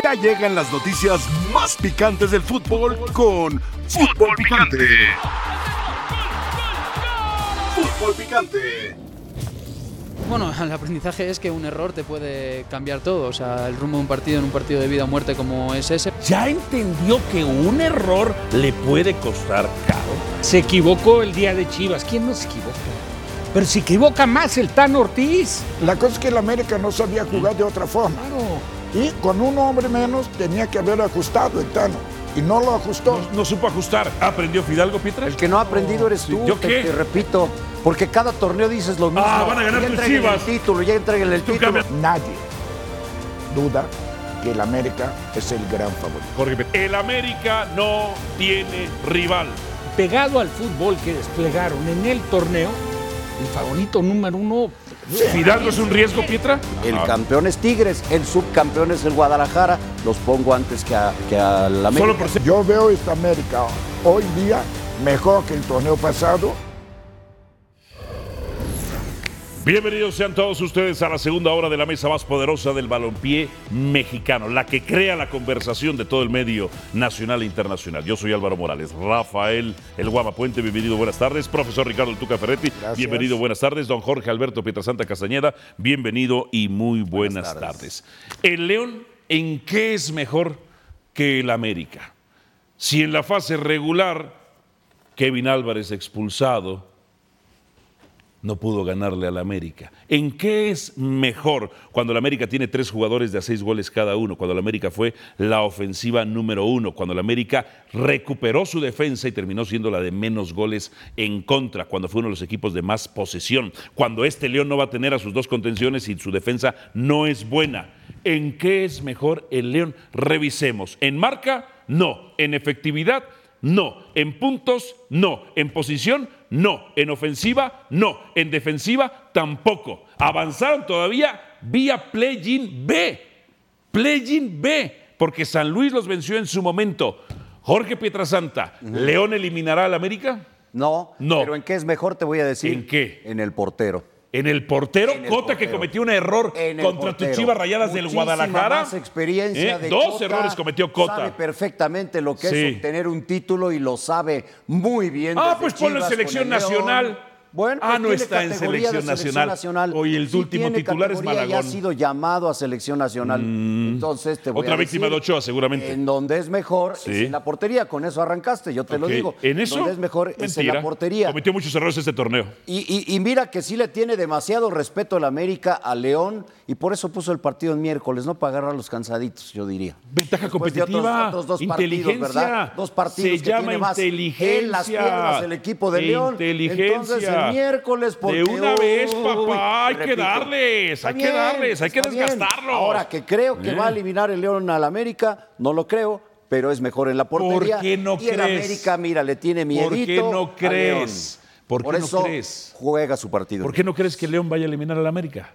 Ya llegan las noticias más picantes del fútbol con Fútbol Picante. Fútbol Picante. Bueno, el aprendizaje es que un error te puede cambiar todo. O sea, el rumbo de un partido en un partido de vida o muerte como es ese. Ya entendió que un error le puede costar caro. Se equivocó el día de Chivas. ¿Quién no se equivoca? Pero se equivoca más el Tan Ortiz. La cosa es que el América no sabía jugar de otra forma. Y con un hombre menos tenía que haber ajustado el Tano. Y no lo ajustó. No, no supo ajustar. ¿Aprendió Fidalgo, Pietra? El que no ha aprendido eres tú, ¿Yo te, qué? te repito. Porque cada torneo dices lo mismo. Ah, van a ganar tus Chivas. el título, ya entreguen el título. Nadie duda que el América es el gran favorito. Jorge Pietra. El América no tiene rival. Pegado al fútbol que desplegaron en el torneo, el favorito número uno. ¿Fidalgo es un riesgo, Pietra? El Ah. campeón es Tigres, el subcampeón es el Guadalajara. Los pongo antes que, a, que al América. Solo por ser. Yo veo esta América hoy día mejor que el torneo pasado. Bienvenidos sean todos ustedes a la segunda hora de la mesa más poderosa del balompié mexicano, la que crea la conversación de todo el medio nacional e internacional. Yo soy Álvaro Morales, Rafael El Guama Puente, bienvenido, buenas tardes. Profesor Ricardo Tuca Ferretti, Gracias. bienvenido, buenas tardes. Don Jorge Alberto Pietrasanta Castañeda, bienvenido y muy buenas, tardes. ¿El León en qué es mejor que el América? Si en la fase regular, Kevin Álvarez expulsado, no pudo ganarle al América. ¿En qué es mejor cuando el América tiene tres jugadores de a seis goles cada uno? Cuando el América fue la ofensiva número uno, cuando el América recuperó su defensa y terminó siendo la de menos goles en contra, cuando fue uno de los equipos de más posesión, cuando este León no va a tener a sus dos contenciones y su defensa no es buena. ¿En qué es mejor el León? Revisemos. ¿En marca? No. ¿En efectividad? No. ¿En puntos? No. ¿En posición? No. ¿En ofensiva? No. ¿En defensiva? Tampoco. Avanzaron todavía vía Play-in B. Play-in B. Porque San Luis los venció en su momento. Jorge Pietrasanta, ¿León eliminará al América? No, No. pero ¿en qué es mejor? Te voy a decir. ¿En qué? En el portero. En el portero, En el Cota que portero. cometió un error contra tus chivas rayadas del Muchísima Guadalajara. Más experiencia ¿Eh? de Dos Cota. errores cometió Cota. Sabe perfectamente lo que Sí. es obtener un título y lo sabe muy bien. Ah, desde pues ponlo en selección nacional. Bueno, Ah, no está en selección nacional. Hoy el Sí último titular es categoría y Malagón. ha sido llamado a selección nacional. Entonces te voy Otra a víctima decir, de Ochoa, seguramente. En donde es mejor Sí. es en la portería. Con eso arrancaste, yo te lo digo. ¿En eso? Donde es mejor es en la portería. Cometió muchos errores este torneo. Y, y- y mira que sí le tiene demasiado respeto el América a León y por eso puso el partido el miércoles, no para agarrar a los cansaditos, yo diría. Ventaja Después de competitiva, otros- otros dos inteligencia. partidos, ¿verdad? Dos partidos Se que llama tiene más inteligencia. en las piernas el equipo de León. Inteligencia. Entonces el miércoles porque De una vez, uy, papá, hay que darles, hay que darles, hay que desgastarlos. Ahora que creo que va a eliminar el León al América, no lo creo, pero es mejor en la portería. qué no y el crees? América, mira, le tiene miedito ¿Por qué no crees? ¿Por qué no eso crees? juega su partido. ¿Por qué no crees que León vaya a eliminar al América?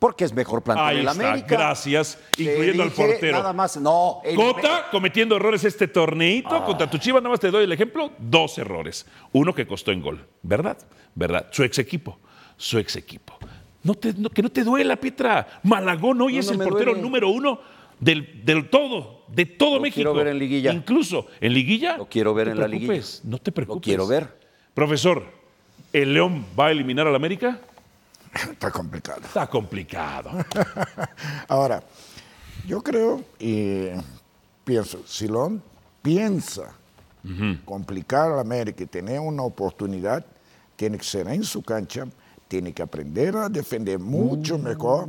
Porque es mejor plantel Ahí el está, América. gracias, incluyendo al portero. Nada más, no. el- Cota cometiendo errores este torneito Ah. contra tu Chivas, nada más te doy el ejemplo, dos errores. Uno que costó en gol, ¿verdad? ¿Verdad? Su ex equipo, su ex equipo. No te, no- que no te duela, Pietra. Malagón hoy No, es no el portero duele. número uno del, del todo, de todo Lo México. quiero ver en liguilla. Incluso en liguilla. Lo quiero ver en la liguilla. No te preocupes. Lo quiero ver. Profesor, ¿el León va a eliminar al América? Está complicado. Está complicado. Ahora, yo creo y pienso, si León piensa complicar a América y tener una oportunidad, tiene que ser en su cancha, tiene que aprender a defender mucho mejor.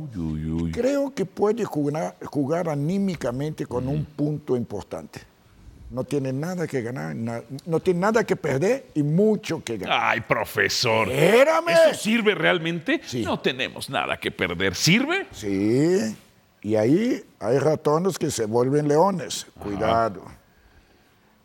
Creo que puede jugar, jugar anímicamente con un punto importante. No tiene nada que ganar, na- no tiene nada que perder y mucho que ganar. Ay, profesor. Espérame. ¿Eso sirve realmente? Sí. No tenemos nada que perder. ¿Sirve? Sí, y ahí hay ratones que se vuelven leones. Cuidado.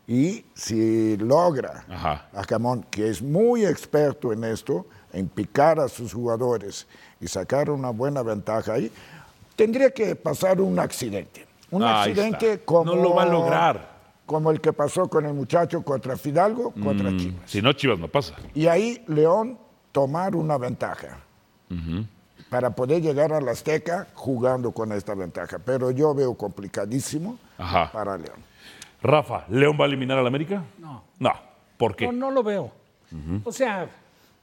Y si logra Ajá. Arcamón, que es muy experto en esto, en picar a sus jugadores y sacar una buena ventaja ahí, tendría que pasar un accidente. Un Ahí accidente está. como. No lo va a lograr. Como el que pasó con el muchacho contra Fidalgo, contra Chivas. Si no, Chivas no pasa. Y ahí León tomar una ventaja. para poder llegar a la Azteca jugando con esta ventaja. Pero yo veo complicadísimo Ajá. para León. Rafa, ¿León va a eliminar al América? No. No. ¿Por qué? No, no lo veo. O sea,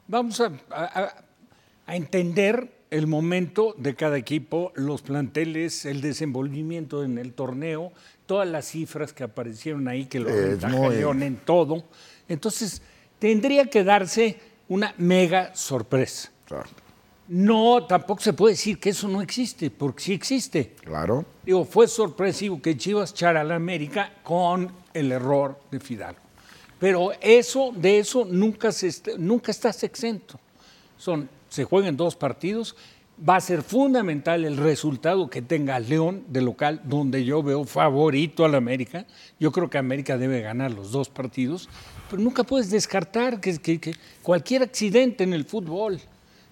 vamos a, a- a entender el momento de cada equipo, los planteles, el desenvolvimiento en el torneo, todas las cifras que aparecieron ahí, que lo Es aventaja muy- en todo. Entonces, tendría que darse una mega sorpresa. Exacto. No, tampoco se puede decir que eso no existe, porque sí existe. Claro. Digo, fue sorpresivo que Chivas echara a la América con el error de Fidalgo. Pero eso, de eso nunca, se nunca estás exento. Son, se juegan dos partidos. Va a ser fundamental el resultado que tenga León de local, donde yo veo favorito al América. Yo creo que América debe ganar los dos partidos, pero nunca puedes descartar que, que- que cualquier accidente en el fútbol,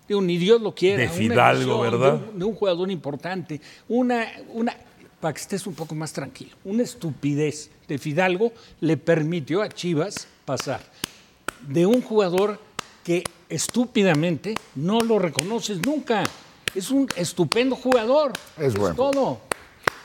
digo, ni Dios lo quiera. De una Fidalgo, de ¿verdad? un- de un jugador importante, una, una, para que estés un poco más tranquilo, una estupidez de Fidalgo le permitió a Chivas pasar de un jugador que estúpidamente no lo reconoces nunca. Es un estupendo jugador. Es bueno. todo.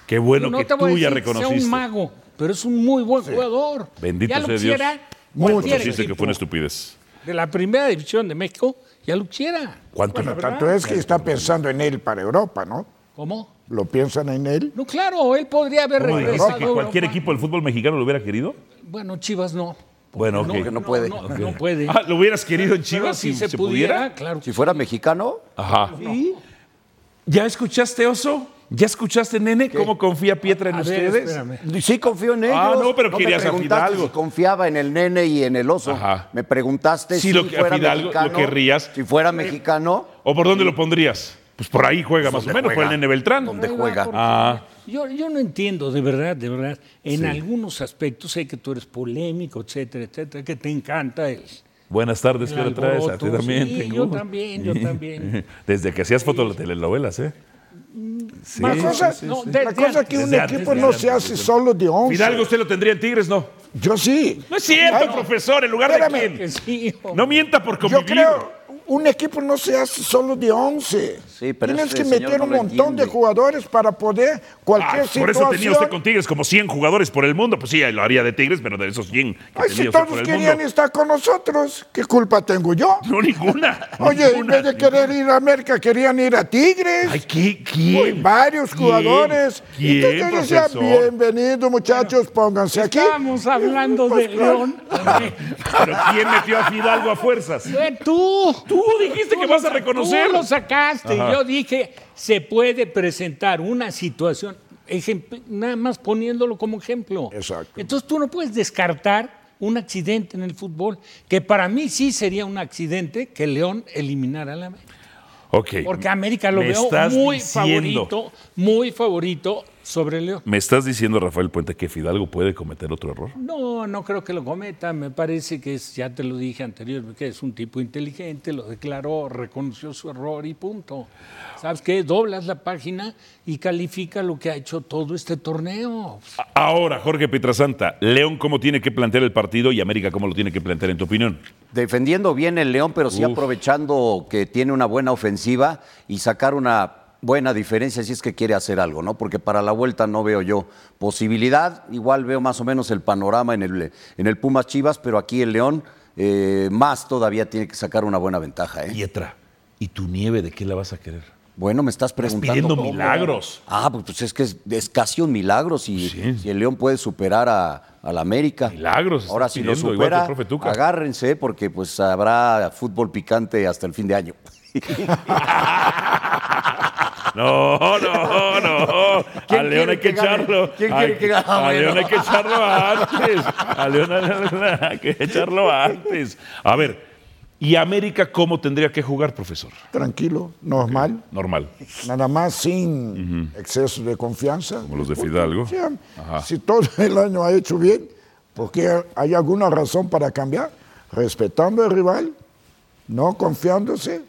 Qué bueno no que te voy a tú ya que sea reconociste. un mago, pero es un muy buen jugador. Bendito ya lo sea Dios. quisiera Mucho cualquier Dice que fue una estupidez. de la primera división de México, ya lo quisiera. ¿Cuánto? Tanto es que está pensando en él para Europa, ¿no? ¿Cómo? ¿Lo piensan en él? No, claro, él podría haber ¿Cómo dijiste regresado. que cualquier Europa. equipo del fútbol mexicano lo hubiera querido? Bueno, Chivas no. Bueno, ok. que no puede. No, no puede. Ah, ¿Lo hubieras querido en Chivas si si se, se pudiera, pudiera? claro. Si fuera mexicano, Ajá. ¿Ya escuchaste, Oso? ¿Ya escuchaste, nene, cómo confía Pietra en A ver, ustedes? espérame. sí confío en ellos. Ah, no, pero me querías a preguntaste Fidalgo. si confiaba en el nene y en el oso. Ajá. Me preguntaste Sí, si lo que- a fuera Fidalgo, mexicano. lo querrías. Si fuera mexicano, ¿O por dónde lo pondrías? Pues por ahí juega más o ¿Dónde menos, por el juega? nene Beltrán. ¿Dónde juega? Ah. Yo, yo no entiendo, de verdad, de verdad. En algunos aspectos sé que tú eres polémico, etcétera, etcétera, que te encanta el. Buenas tardes, ¿qué traes? A ti también. sí, tengo. yo también, yo también. Desde que hacías fototelenovelas, ¿eh? Sí, la cosa, sí, sí, no, sí. de- la cosa es que un antes, equipo no antes, se hace solo de 11. Fidalgo, ¿usted lo tendría en Tigres? No. Yo sí. No es cierto, Ay, profesor, en lugar espérame. de quién. No mienta por Yo convivir. creo, un equipo no se hace solo de 11. Sí, pero Tienes que meter no un montón de jugadores para poder cualquier Ah, por situación. eso tenía usted con Tigres como 100 jugadores por el mundo. Pues sí, lo haría de Tigres, pero de esos 100 que Ay, tenía si todos por el querían mundo. estar con nosotros, ¿qué culpa tengo yo? No, ninguna. Oye, en ninguna. vez de querer ir a América, querían ir a Tigres. Ay, ¿qué- Uy, ¿quién? varios ¿Quién? jugadores. ¿Quién, Entonces yo decía, bienvenidos muchachos, pónganse aquí. Estábamos hablando Pues de claro. León. ¿Pero quién metió a Fidalgo a fuerzas? Fue tú. Tú dijiste que vas a reconocer. Tú lo sacaste. Ajá. Yo dije, se puede presentar una situación, nada más poniéndolo como ejemplo. Exacto. Entonces tú no puedes descartar un accidente en el fútbol, que para mí sí sería un accidente que León eliminara a la América. Ok. Porque América lo Me veo muy diciendo- favorito, muy favorito sobre León. ¿Me estás diciendo, Rafael Puente, que Fidalgo puede cometer otro error? No, no creo que lo cometa. Me parece que es, ya te lo dije anteriormente, que es un tipo inteligente, lo declaró, reconoció su error y punto. ¿Sabes qué? Doblas la página y califica lo que ha hecho todo este torneo. Ahora, Jorge Pietrasanta, León, ¿cómo tiene que plantear el partido y América, cómo lo tiene que plantear, en tu opinión? defendiendo bien el León, pero sí Uf. aprovechando que tiene una buena ofensiva y sacar una buena diferencia si es que quiere hacer algo, ¿no? Porque para la vuelta no veo yo posibilidad. Igual veo más o menos el panorama en el, en el Pumas Chivas, pero aquí el León eh, más todavía tiene que sacar una buena ventaja, ¿eh? Pietra, ¿y tu nieve de qué la vas a querer? Bueno, me estás Estás preguntando. pidiendo milagros. Ah, pues, pues es que es, es casi un milagro si, Sí. si el León puede superar a, a la América. Milagros Ahora si lo pidiendo, el supera, agárrense porque pues habrá fútbol picante hasta el fin de año. No, no, no. ¿Quién A León quiere hay que echarlo. ¿Quién quiere Hay- que gane? A León hay que echarlo antes. A León hay que echarlo antes. A ver, ¿y América cómo tendría que jugar, profesor? Tranquilo, normal. Normal. Nada más sin exceso de confianza. Como los de Fidalgo. Si todo el año ha hecho bien, porque hay alguna razón para cambiar, respetando al rival, no confiándose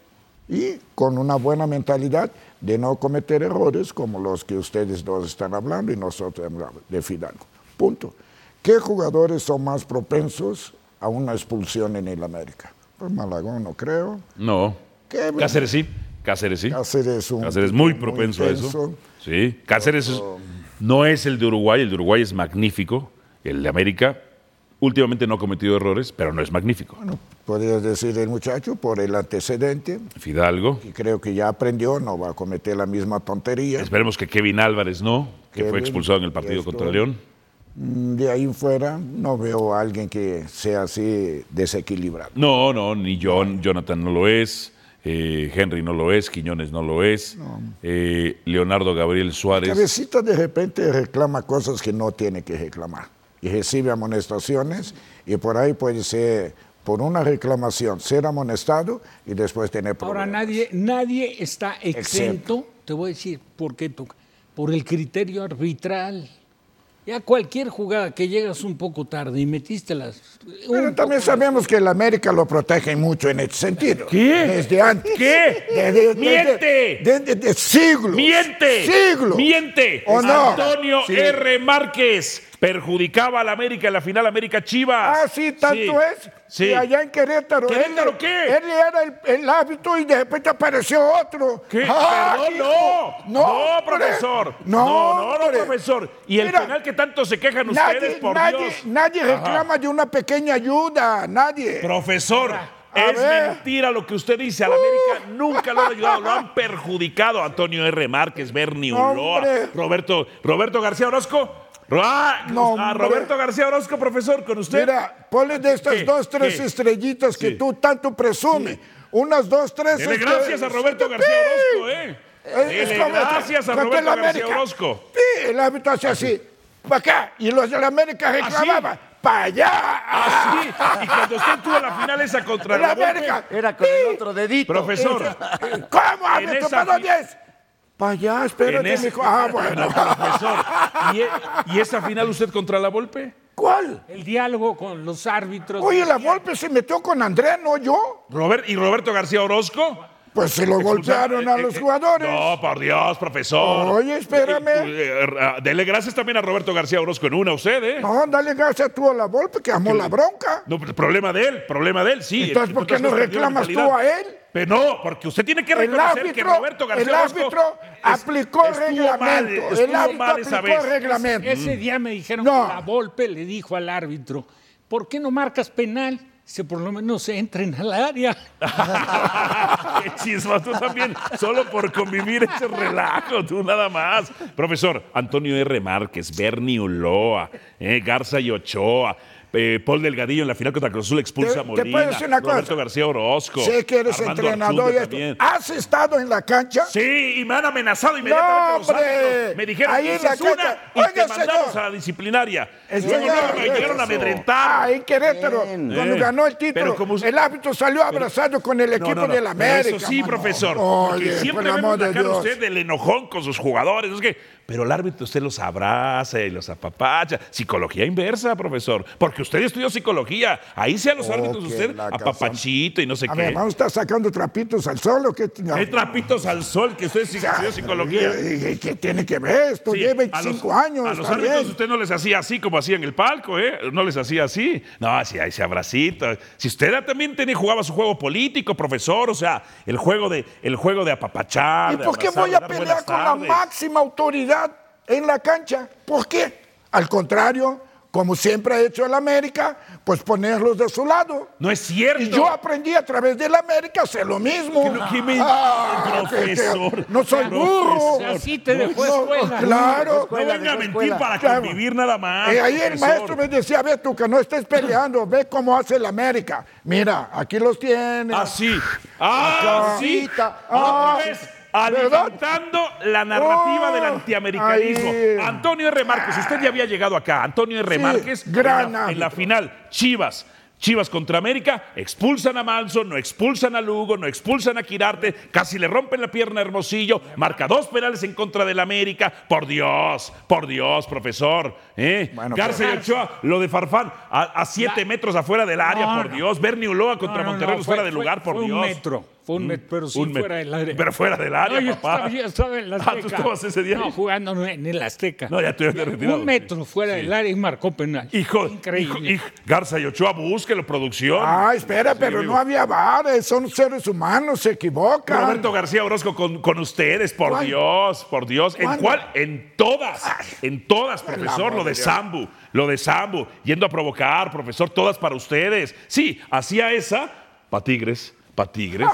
y con una buena mentalidad de no cometer errores como los que ustedes dos están hablando y nosotros de Fidalgo. Punto. ¿Qué jugadores son más propensos a una expulsión en el América? Pues Malagón no creo. No. ¿Qué? Cáceres sí. Cáceres, sí. Cáceres, un Cáceres muy propenso a eso. Sí. Cáceres es- no es el de Uruguay, el de Uruguay es magnífico. El de América últimamente no ha cometido errores, pero no es magnífico. Bueno, podrías decir el muchacho por el antecedente, Fidalgo. que creo que ya aprendió, no va a cometer la misma tontería. Esperemos que Kevin Álvarez no, que fue expulsado en el partido esto. contra León. Mm, De ahí fuera no veo a alguien que sea así desequilibrado. No, no, ni John, Jonathan no lo es, eh, Henry no lo es, Quiñones no lo es, eh, Leonardo Gabriel Suárez. Cabecita de repente reclama cosas que no tiene que reclamar y recibe amonestaciones y por ahí puede ser por una reclamación ser amonestado y después tener Ahora problemas. nadie, nadie está exento, Exento. te voy a decir por qué toca, por el criterio arbitral. Ya cualquier jugada que llegas un poco tarde y metiste las. Pero también sabemos que el América lo protege mucho en ese sentido. ¿Qué? Desde antes. ¿Qué? Desde, ¡Miente! Desde, desde siglos. ¡Miente! Siglos. ¡Miente! ¿O no? Antonio Sí. R. Márquez perjudicaba al América en la final América Chivas. Ah, sí, tanto es. Sí. Y allá en Querétaro. ¿Querétaro él, qué? Él era el, el árbitro y de repente apareció otro. ¿Qué? Ah, Perdón, hijo. no. No, hombre. profesor. No, no, no, no, profesor. Y el Mira, penal que tanto se quejan Nadie, ustedes, por nadie, Dios. nadie reclama de una pequeña ayuda. Nadie. Profesor, A es ver. mentira lo que usted dice. A la América nunca lo han ayudado, lo han perjudicado. Antonio R. Márquez, Bernie Hombre. Roberto, Roberto García Orozco. Ah, No, hombre. Roberto García Orozco, profesor, con usted. Mira, ponle de estas ¿Qué? dos, tres ¿Qué? estrellitas que Sí. tú tanto presumes. Unas dos, tres. Dele gracias a Roberto García Orozco, ¿eh? Es Dele como- gracias a Roberto García América. Orozco. Sí, el árbitro hace así. Para acá. Y los de la América reclamaban. Para allá. Así. Y cuando usted tuvo la final esa contra La América. Era con el otro dedito. Profesor, ¿Cómo, ¿Para dónde es? Para allá, espérate, ese- mijo. Ah, bueno. profesor, ¿y, e- y esa final usted contra la Volpe? ¿Cuál? El diálogo con los árbitros. Oye, la Volpe se metió con Andrea, no yo. Robert, ¿Y Roberto García Orozco? Pues se lo golpearon a Eh, los eh, jugadores. No, por Dios, profesor. Oye, espérame. Eh, eh, Dele gracias también a Roberto García Orozco en una, usted, ¿eh? No, dale gracias tú a la Volpe que amó la bronca. No, pues, problema de él, problema de él, sí. Entonces, ¿por qué no reclamas tú a él? Pero no, porque usted tiene que El reconocer que árbitro, Roberto García el árbitro es- aplicó el mal, reglamento. el árbitro mal esa aplicó el reglamento. Ese día me dijeron No. que la Volpe le dijo al árbitro, ¿por qué no marcas penal? Si por lo menos entren al área. Qué chisma, tú también, solo por convivir ese relajo, tú nada más. Profesor, Antonio R. Márquez, Bernie Uloa, eh, Garza y Ochoa, eh, Paul Delgadillo en la final contra Cruz Azul expulsa Te- a te Molina, puedo decir una cosa. Roberto García Orozco. Sé que eres Armando entrenador y esto. ¿Has estado en la cancha? Sí, y me han amenazado inmediatamente No, los hombre. Me dijeron Ahí que en la dices una cancha. y Oiga, te mandamos señor. a la disciplinaria. Es Luego, luego me llegaron a Ah, amedrentar. en Querétaro, Bien. cuando Eh, ganó el título, como el árbitro salió abrazado con el equipo No, no, no, de la América. Eso sí, mano. profesor. Oye, siempre vemos la cara usted del enojón con sus jugadores. Es que, pero el árbitro usted los abraza y los apapacha. Psicología inversa, profesor. Porque usted estudió psicología. Ahí sí a los Oh, árbitros usted apapachito y no sé A qué. ver, vamos a estar sacando trapitos al sol o qué? Trapitos al sol que usted sí estudió psicología. ¿Qué, tiene que ver esto? Sí, Lleva a los- 25 años. A los está árbitros bien. usted no les hacía así como hacía en el palco, ¿eh? No les hacía así. No, sí, ese abracito. Si usted también tenía, jugaba su juego político, profesor, o sea, el juego de, el juego de apapachar. ¿Y por qué voy a pelear con la máxima autoridad en la cancha? ¿Por qué? Al contrario, como siempre ha hecho el América, pues ponerlos de su lado. No es cierto. Y yo aprendí a través del América a hacer lo mismo. No- que me- Ah, que- que- profesor, no soy burro. Así te dejó No, escuela. claro. No Escuela, venga a mentir escuela. para Claro. convivir nada más. Eh, ahí el maestro me decía, ve tú que no estés peleando, ve cómo hace el América. Mira, aquí los tienes. Así. Ah, sí. Ah, Otra vez. ¿verdad? Alimentando la narrativa Oh, del antiamericanismo. ahí. Antonio R. Márquez, usted ya había llegado acá. Antonio R. Sí, Márquez, gran en, la, en la árbitro. final, Chivas. Chivas contra América, expulsan a Manso, no expulsan a Lugo, no expulsan a Quirarte, casi le rompen la pierna a Hermosillo, marca dos penales en contra del América. Por Dios, por Dios, profesor. ¿eh? Bueno, Garza y Ochoa, lo de Farfán, a, a siete metros afuera del área, No, por no. Dios. Bernie Uloa contra No, no, Monterrey, no, fuera fue- de lugar, por fue Dios. un metro. Fue un metro, pero sí Un fuera del área. Pero fuera del área, No, yo papá. Estaba, yo estaba en la Ah, Azteca. ¿tú estabas ese día? No, jugando en el Azteca. No, ya te habías retirado. Un metro fuera del área y marcó penal. Hijo, Increíble. hijo, Garza y Ochoa, búsquelo, producción. Ah, espera, pero no había bares, son seres humanos, se equivocan. Roberto García Orozco con, con ustedes, por. Dios, por Dios. ¿En cuál? En todas, en todas, profesor, lo de Sambu, lo de Sambu, yendo a provocar, profesor, todas para ustedes. Sí, hacía esa pa' Tigres, pa' Tigres,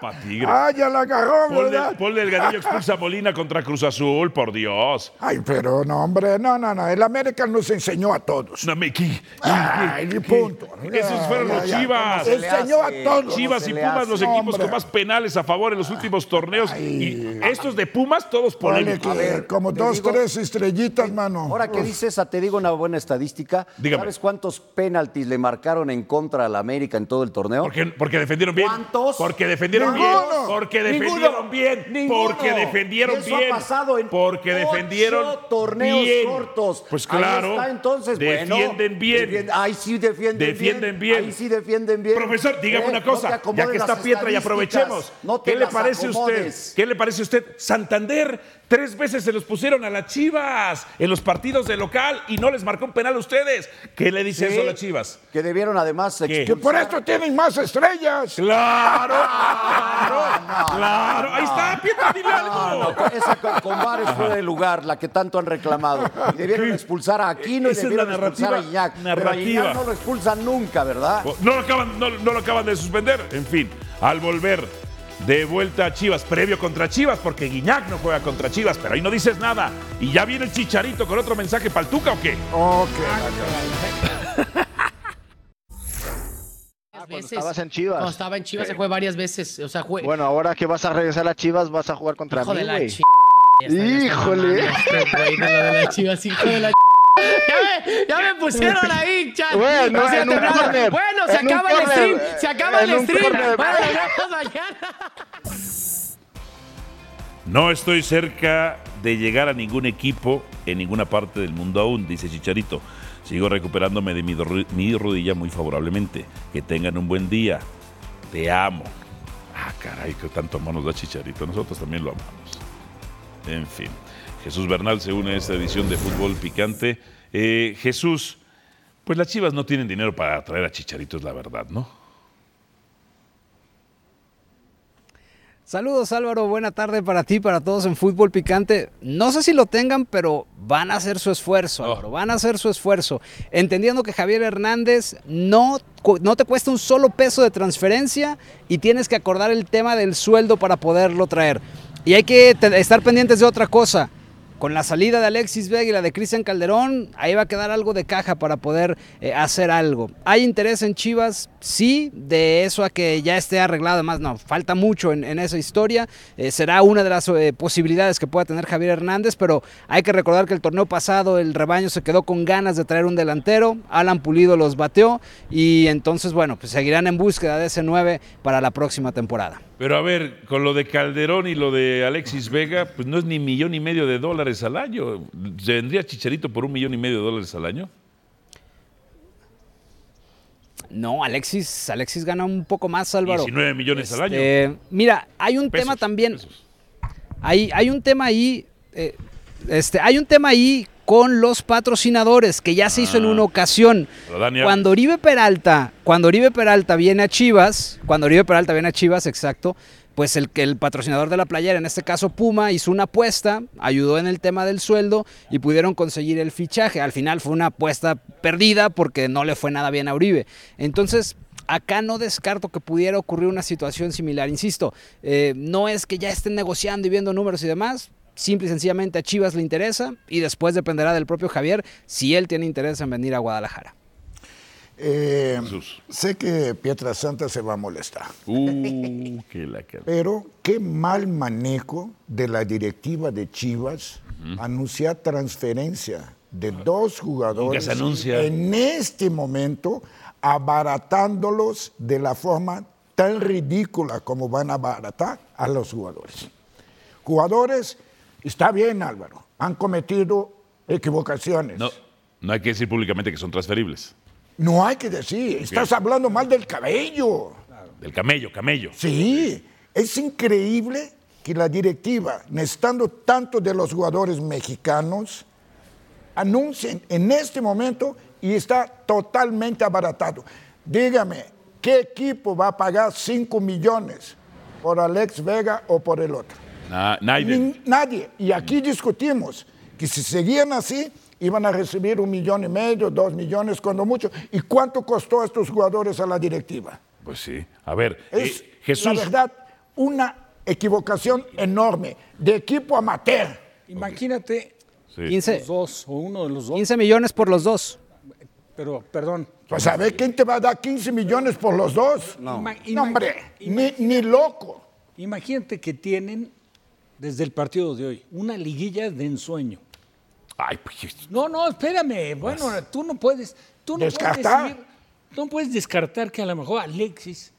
pa' Tigres. Ah, ya la agarró, Paul, ¿verdad? del, Paul Delgadillo expulsa a Molina contra Cruz Azul, por Dios. Ay, pero no, hombre, no, no, no. El América nos enseñó a todos. No, me, ¿qué- Ay, qué- punto. Esos fueron Ya, los ya, Chivas. Enseñó a todos. Chivas y Pumas, los No, equipos hombre. con más penales a favor en los últimos torneos. Y estos de Pumas, todos Ponle polémicos. que como te dos, digo- tres estrellitas, mano. Ahora que dices esa, te digo una buena estadística. Dígame. ¿Sabes cuántos penaltis le marcaron en contra a la América en todo el torneo? Porque, porque defendieron bien. ¿Cuántos? Porque defendieron Ninguno. bien. Porque Ninguno. defendieron bien. Ninguno. Porque defendieron eso bien. ha pasado en porque ocho defendieron torneos bien. cortos. Pues Ahí claro. está, entonces, bueno, defienden bien. defien- ahí sí defienden, Defienden bien. Ahí sí defienden bien. Profesor, dígame Eh, una no cosa, ya que está las Pietra y estadísticas, aprovechemos. no te ¿Qué le las parece a acomodes. usted? ¿Qué le parece a usted? Santander, tres veces se los pusieron a las Chivas en los partidos de local y no les marcó un penal a ustedes. ¿Qué le dice Sí, eso a las Chivas? Que debieron además ¿Qué? Que por esto tienen más estrellas. Claro, claro, claro. Ahí está, Pietra, dile algo. No, no, esa con, con Vares fuera de lugar, la que tanto han reclamado. Y debieron expulsar a Aquino y Esa es debieron la expulsar a narrativa- Iñak. Pero a narrativa. Iñak no lo expulsan nunca, ¿verdad? No lo, acaban, no, no lo acaban de suspender. En fin, al volver de vuelta a Chivas, previo contra Chivas, porque Guiñac no juega contra Chivas, pero ahí no dices nada. ¿Y ya viene el chicharito con otro mensaje para el Tuca o qué? Ok. Cuando veces. estabas en Chivas. Cuando estaba en Chivas se fue varias veces. O sea, fue. Bueno, ahora que vas a regresar a Chivas, vas a jugar contra hijo mí, de la ch... Híjole. mamando este güey de lo de la Chivas, hijo de la ch... Ya me, ya me pusieron ahí, chat. Bueno, O sea, en un temblando. corner, Bueno, se acaba el corner, stream. Se acaba en el stream. Bueno. No estoy cerca de llegar a ningún equipo en ninguna parte del mundo aún, dice Chicharito. Sigo recuperándome de mi rodilla muy favorablemente. Que tengan un buen día. Te amo. Ah, caray, que tanto amor nos da Chicharito. Nosotros también lo amamos. En fin. Jesús Bernal se une a esta edición de Fútbol Picante. Eh, Jesús, pues las chivas no tienen dinero para traer a Chicharito, es la verdad, ¿no? Saludos Álvaro, buena tarde para ti, para todos en Fútbol Picante. No sé si lo tengan, pero van a hacer su esfuerzo, Álvaro, van a hacer su esfuerzo. Entendiendo que Javier Hernández no, no te cuesta un solo peso de transferencia y tienes que acordar el tema del sueldo para poderlo traer. Y hay que estar pendientes de otra cosa. Con la salida de Alexis Vega y la de Cristian Calderón, ahí va a quedar algo de caja para poder eh, hacer algo. ¿Hay interés en Chivas? Sí, de eso a que ya esté arreglado. Además, no, falta mucho en, esa historia. Eh, será una de las eh, posibilidades que pueda tener Javier Hernández, pero hay que recordar que el torneo pasado el rebaño se quedó con ganas de traer un delantero. Alan Pulido los bateó y entonces, bueno, pues seguirán en búsqueda de ese 9 para la próxima temporada. Pero a ver, con lo de Calderón y lo de Alexis Vega, pues no es ni millón y medio de dólares al año. ¿Se vendría Chicharito por un millón y medio de dólares al año? No, Alexis, Alexis gana un poco más, Álvaro. 19 millones al año. Este, Mira, hay un Pesos, tema también. Hay, hay un tema ahí. eh, este, hay un tema ahí con los patrocinadores que ya se hizo en Ah. una ocasión. Cuando Oribe Peralta, cuando Oribe Peralta viene a Chivas, cuando Oribe Peralta viene a Chivas, exacto, pues el, que el patrocinador de la playera, en este caso Puma, hizo una apuesta, ayudó en el tema del sueldo y pudieron conseguir el fichaje. Al final fue una apuesta perdida porque no le fue nada bien a Oribe. Entonces, acá no descarto que pudiera ocurrir una situación similar. Insisto, eh, no es que ya estén negociando y viendo números y demás. Simple y sencillamente a Chivas le interesa y después dependerá del propio Javier si él tiene interés en venir a Guadalajara. Eh, sé que Pietra Santa se va a molestar, Uh, la pero qué mal manejo de la directiva de Chivas anunciar transferencia de dos jugadores se anuncia. en este momento, abaratándolos de la forma tan ridícula como van a abaratar a los jugadores. Jugadores, está bien Álvaro, han cometido equivocaciones. No, no hay que decir públicamente que son transferibles. No hay que decir, estás hablando mal del cabello. Del camello, camello. Sí, Es increíble que la directiva, necesitando tanto de los jugadores mexicanos, anuncien en este momento y está totalmente abaratado. Dígame, ¿qué equipo va a pagar 5 millones por Alex Vega o por el otro? Na- nadie. Nadie. Y aquí discutimos que si seguían así, iban a recibir un millón y medio, dos millones, cuando mucho. ¿Y cuánto costó a estos jugadores a la directiva? Pues sí. A ver, Es, eh, Jesús. la verdad, una equivocación enorme de equipo amateur. Imagínate Sí. 15, los dos o uno de los dos. 15 millones por los dos. Pero, perdón. Pues a ver quién te va a dar 15 millones por los dos. No, hombre, ni, ni loco. Imagínate que tienen, desde el partido de hoy, una liguilla de ensueño. Ay, pues, No, no, espérame. Bueno, tú no puedes. Tú no Descartar. Puedes decir- no puedes descartar que a lo mejor Alexis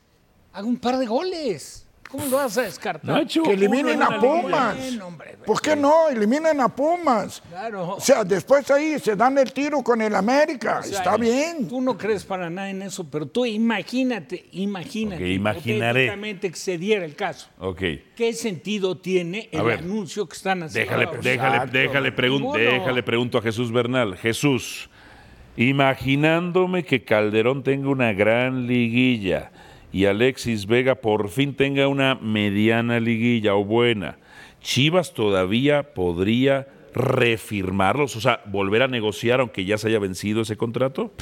haga un par de goles. ¿Cómo lo vas a descartar? Nacho, Que eliminen a. Pumas. Hombre, ¿Por qué no? Eliminen a Pumas. Claro. O sea, después ahí se dan el tiro con el América. O sea, Está bien. Tú no crees para nada en eso, pero tú imagínate, imagínate. Ok, imaginaré. que se diera el caso. Ok. ¿Qué sentido tiene el ver, anuncio que están haciendo? Déjale, ahora? déjale, Exacto. déjale, pregun- déjale pregunto a Jesús Bernal. Jesús, imaginándome que Calderón tenga una gran liguilla y Alexis Vega por fin tenga una mediana liguilla o buena, ¿Chivas todavía podría refirmarlos? O sea, volver a negociar aunque ya se haya vencido ese contrato.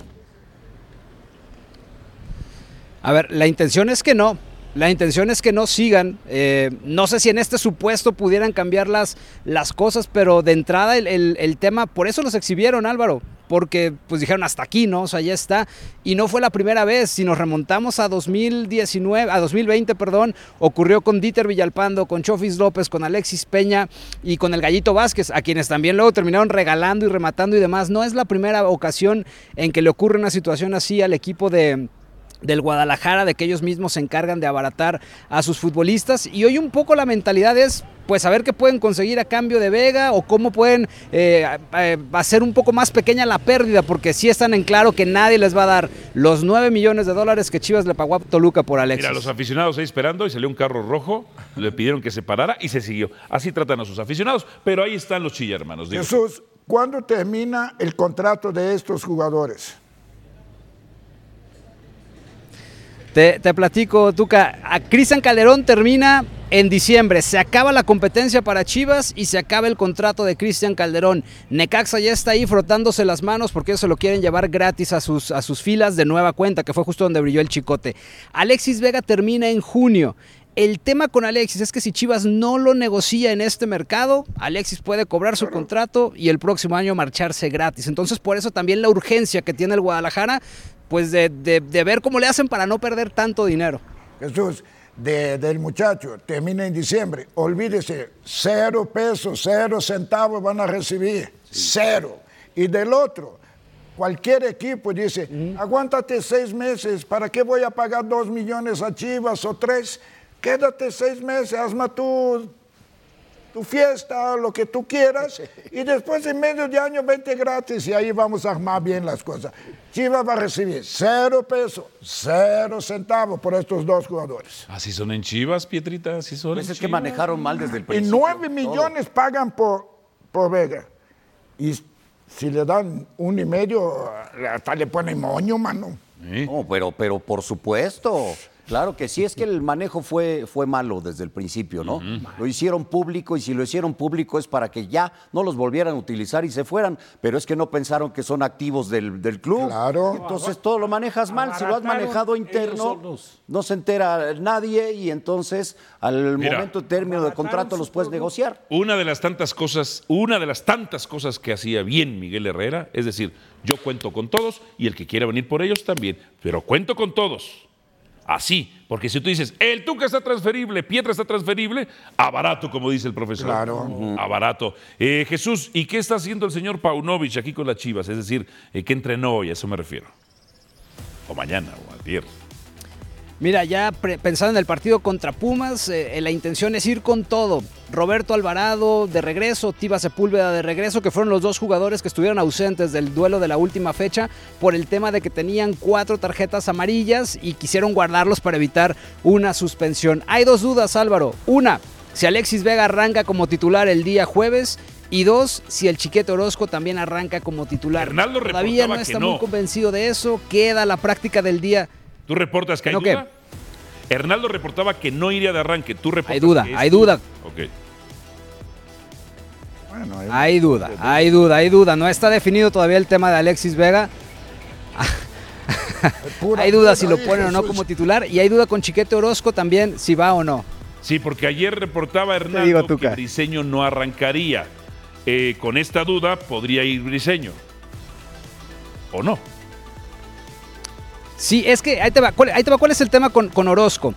A ver, la intención es que no. La intención es que no sigan. Eh, no sé si en este supuesto pudieran cambiar las, las cosas, pero de entrada el, el- el tema, por eso los exhibieron, Álvaro. Porque pues dijeron hasta aquí, ¿no? O sea, ya está. Y no fue la primera vez. Si nos remontamos a 2019, a 2020, perdón, ocurrió con Dieter Villalpando, con Chofis López, con Alexis Peña y con el Gallito Vázquez, a quienes también luego terminaron regalando y rematando y demás. No es la primera ocasión en que le ocurre una situación así al equipo de del Guadalajara, de que ellos mismos se encargan de abaratar a sus futbolistas. Y hoy un poco la mentalidad es, pues, saber qué pueden conseguir a cambio de Vega o cómo pueden eh, eh, hacer un poco más pequeña la pérdida, porque sí están en claro que nadie les va a dar los 9 millones de dólares que Chivas le pagó a Toluca por Alexis. Mira, los aficionados ahí esperando y salió un carro rojo, le pidieron que se parara y se siguió. Así tratan a sus aficionados, pero ahí están los chilla hermanos. Jesús, ¿cuándo termina el contrato de estos jugadores? Te, platico, Tuca. A Cristian Calderón termina en diciembre. Se acaba la competencia para Chivas y se acaba el contrato de Cristian Calderón. Necaxa ya está ahí frotándose las manos porque ellos se lo quieren llevar gratis a sus, a sus filas de nueva cuenta, que fue justo donde brilló el chicote. Alexis Vega termina en junio. El tema con Alexis es que si Chivas no lo negocia en este mercado, Alexis puede cobrar su contrato y el próximo año marcharse gratis. Entonces, por eso también la urgencia que tiene el Guadalajara, pues de, de- de ver cómo le hacen para no perder tanto dinero. Jesús, de- del muchacho, termina en diciembre. Olvídese, cero pesos, cero centavos van a recibir. Cero. Y del otro, cualquier equipo dice, aguántate seis meses, ¿para qué voy a pagar dos millones a Chivas o tres? Quédate seis meses, hazme tu, tu fiesta, lo que tú quieras, y después en medio de año vente gratis y ahí vamos a armar bien las cosas. Chivas va a recibir cero pesos, cero centavos por estos dos jugadores. Así son en Chivas, Pietrita, así son. Pues en es que Chivas. manejaron mal desde el Y principio. nueve todo. millones pagan por, por Vega. Y si le dan un y medio, hasta le ponen moño, mano. ¿Eh? No, pero, pero por supuesto. Claro que sí, es que el manejo fue, fue malo desde el principio, ¿no? Lo hicieron público y si lo hicieron público es para que ya no los volvieran a utilizar y se fueran, pero es que no pensaron que son activos del, del club. Claro. Entonces todo lo manejas mal, si lo has manejado interno, no se entera nadie y entonces al Mira. momento de término de contrato los puedes negociar. Una de las tantas cosas, una de las tantas cosas que hacía bien Miguel Herrera, es decir, yo cuento con todos y el que quiera venir por ellos también, pero cuento con todos. Así, porque si tú dices, el Tuca está transferible, Pietra está transferible, a barato, como dice el profesor. Claro. A barato. Eh, Jesús, ¿y qué está haciendo el señor Paunovic aquí con las Chivas? Es decir, eh, ¿qué entrenó hoy? A eso me refiero. O mañana, o ayer. Mira, ya pensando en el partido contra Pumas, eh, la intención es ir con todo. Roberto Alvarado de regreso, Tiva Sepúlveda de regreso, que fueron los dos jugadores que estuvieron ausentes del duelo de la última fecha por el tema de que tenían cuatro tarjetas amarillas y quisieron guardarlos para evitar una suspensión. Hay dos dudas, Álvaro. Una, si Alexis Vega arranca como titular el día jueves. Y dos, si el Chiquete Orozco también arranca como titular. Todavía no está no. muy convencido de eso. Queda la práctica del día. ¿Tú reportas que hay ¿No? Hernaldo reportaba que no iría de arranque. ¿Tú reportas Hay duda, que hay duda. Ok. Bueno, hay- Hay duda, hay duda, hay duda. No está definido todavía el tema de Alexis Vega. pura hay duda si lo ponen o no como titular. Y hay duda con Chiquete Orozco también si va o no. Sí, porque ayer reportaba digo, Hernaldo que. Briseño no arrancaría. Eh, con esta duda podría ir Briseño. ¿O no? Sí, es que ahí te va. ¿Cuál, ahí te va, ¿cuál es el tema con, con Orozco?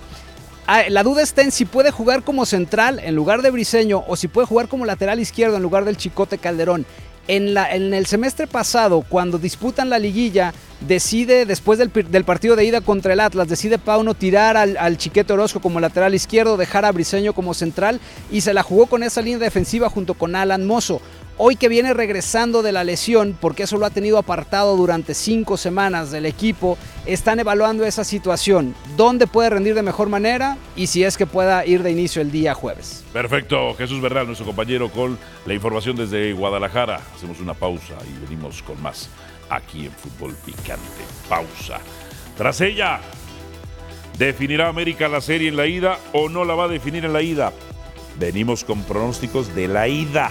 Ah, La duda está en si puede jugar como central en lugar de Briseño o si puede jugar como lateral izquierdo en lugar del Chicote Calderón. En, la, en el semestre pasado, cuando disputan la liguilla, decide, después del, del partido de ida contra el Atlas, decide Pauno tirar al, al Chiquete Orozco como lateral izquierdo, dejar a Briseño como central y se la jugó con esa línea defensiva junto con Alan Mozo. Hoy que viene regresando de la lesión, porque eso lo ha tenido apartado durante cinco semanas del equipo, están evaluando esa situación, dónde puede rendir de mejor manera y si es que pueda ir de inicio el día jueves. Perfecto, Jesús Bernal, nuestro compañero, con la información desde Guadalajara. Hacemos una pausa y venimos con más aquí en Fútbol Picante. Pausa. Tras ella, ¿definirá América la serie en la ida o no la va a definir en la ida? Venimos con pronósticos de la ida,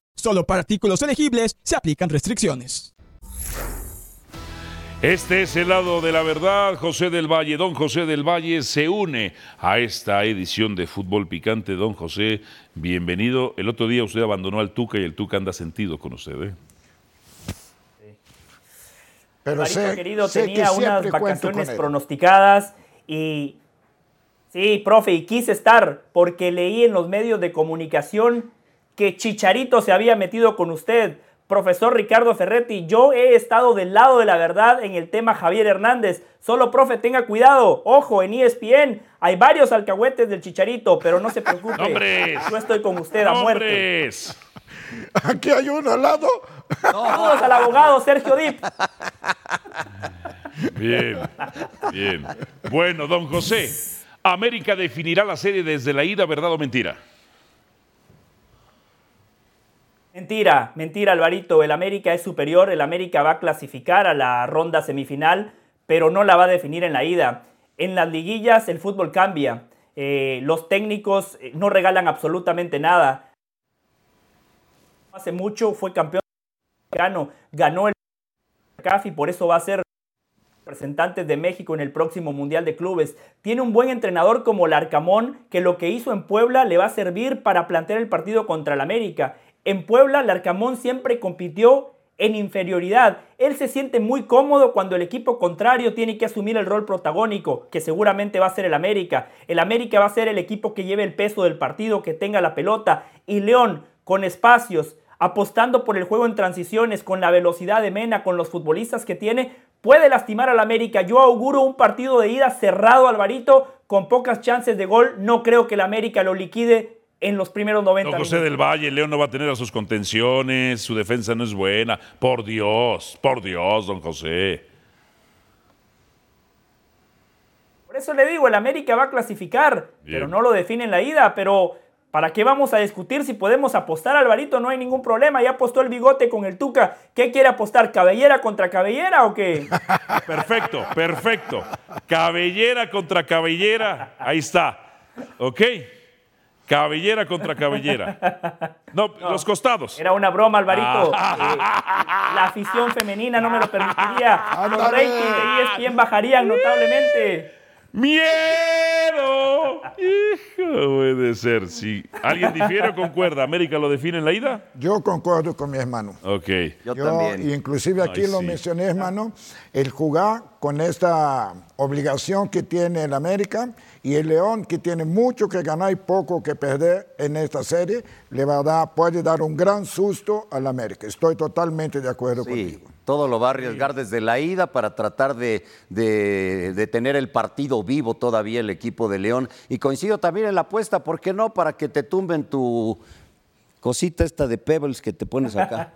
Solo para artículos elegibles se aplican restricciones. Este es el lado de la verdad. José del Valle, don José del Valle se une a esta edición de Fútbol Picante. Don José, bienvenido. El otro día usted abandonó al Tuca y el Tuca anda sentido con usted. ¿eh? Pero Marito sé, querido sé que tenía unas vacaciones pronosticadas y sí, profe, y quise estar porque leí en los medios de comunicación que Chicharito se había metido con usted. Profesor Ricardo Ferretti, yo he estado del lado de la verdad en el tema Javier Hernández. Solo, profe, tenga cuidado. Ojo, en ESPN hay varios alcahuetes del Chicharito, pero no se preocupe. ¡Nombres! Yo estoy con usted a muerte. ¡Hombres! Aquí hay uno al lado. Saludos al abogado Sergio Dip. Bien, bien. Bueno, don José, América definirá la serie desde la ida, ¿verdad o mentira? Mentira, mentira, Alvarito. El América es superior. El América va a clasificar a la ronda semifinal, pero no la va a definir en la ida. En las liguillas el fútbol cambia. Eh, los técnicos eh, no regalan absolutamente nada. Hace mucho fue campeón mexicano, ganó el CAF y por eso va a ser representantes de México en el próximo Mundial de Clubes. Tiene un buen entrenador como Larcamón, que lo que hizo en Puebla le va a servir para plantear el partido contra el América. En Puebla, Larcamón siempre compitió en inferioridad. Él se siente muy cómodo cuando el equipo contrario tiene que asumir el rol protagónico, que seguramente va a ser el América. El América va a ser el equipo que lleve el peso del partido, que tenga la pelota. Y León, con espacios, apostando por el juego en transiciones, con la velocidad de Mena, con los futbolistas que tiene, puede lastimar al América. Yo auguro un partido de ida cerrado, Alvarito, con pocas chances de gol. No creo que el América lo liquide en los primeros 90 Don José minutos. del Valle, León no va a tener a sus contenciones, su defensa no es buena. Por Dios, por Dios, don José. Por eso le digo, el América va a clasificar, pero no lo define en la ida. Pero, ¿para qué vamos a discutir si podemos apostar, Alvarito? No hay ningún problema. Ya apostó el bigote con el Tuca. ¿Qué quiere apostar? ¿Cabellera contra cabellera o qué? Perfecto, perfecto. Cabellera contra cabellera. Ahí está. ¿Ok? Cabellera contra cabellera. No, los costados. Era una broma, Alvarito. Eh, la afición femenina no me lo permitiría. Los ratings de ESPN bajarían notablemente. ¡Miedo! Hijo, puede ser. Si alguien difiere o concuerda, ¿América lo define en la ida? Yo concuerdo con mi hermano. Ok. Yo, también. Inclusive aquí Ay, lo sí. mencioné, hermano, el jugar con esta obligación que tiene el América y el León, que tiene mucho que ganar y poco que perder en esta serie, le va a dar, puede dar un gran susto al América. Estoy totalmente de acuerdo Sí, contigo. Todo lo va a arriesgar desde la ida para tratar de, de- de tener el partido vivo todavía el equipo de León. Y coincido también en la apuesta, ¿por qué no? Para que te tumben tu cosita esta de Pebbles que te pones acá.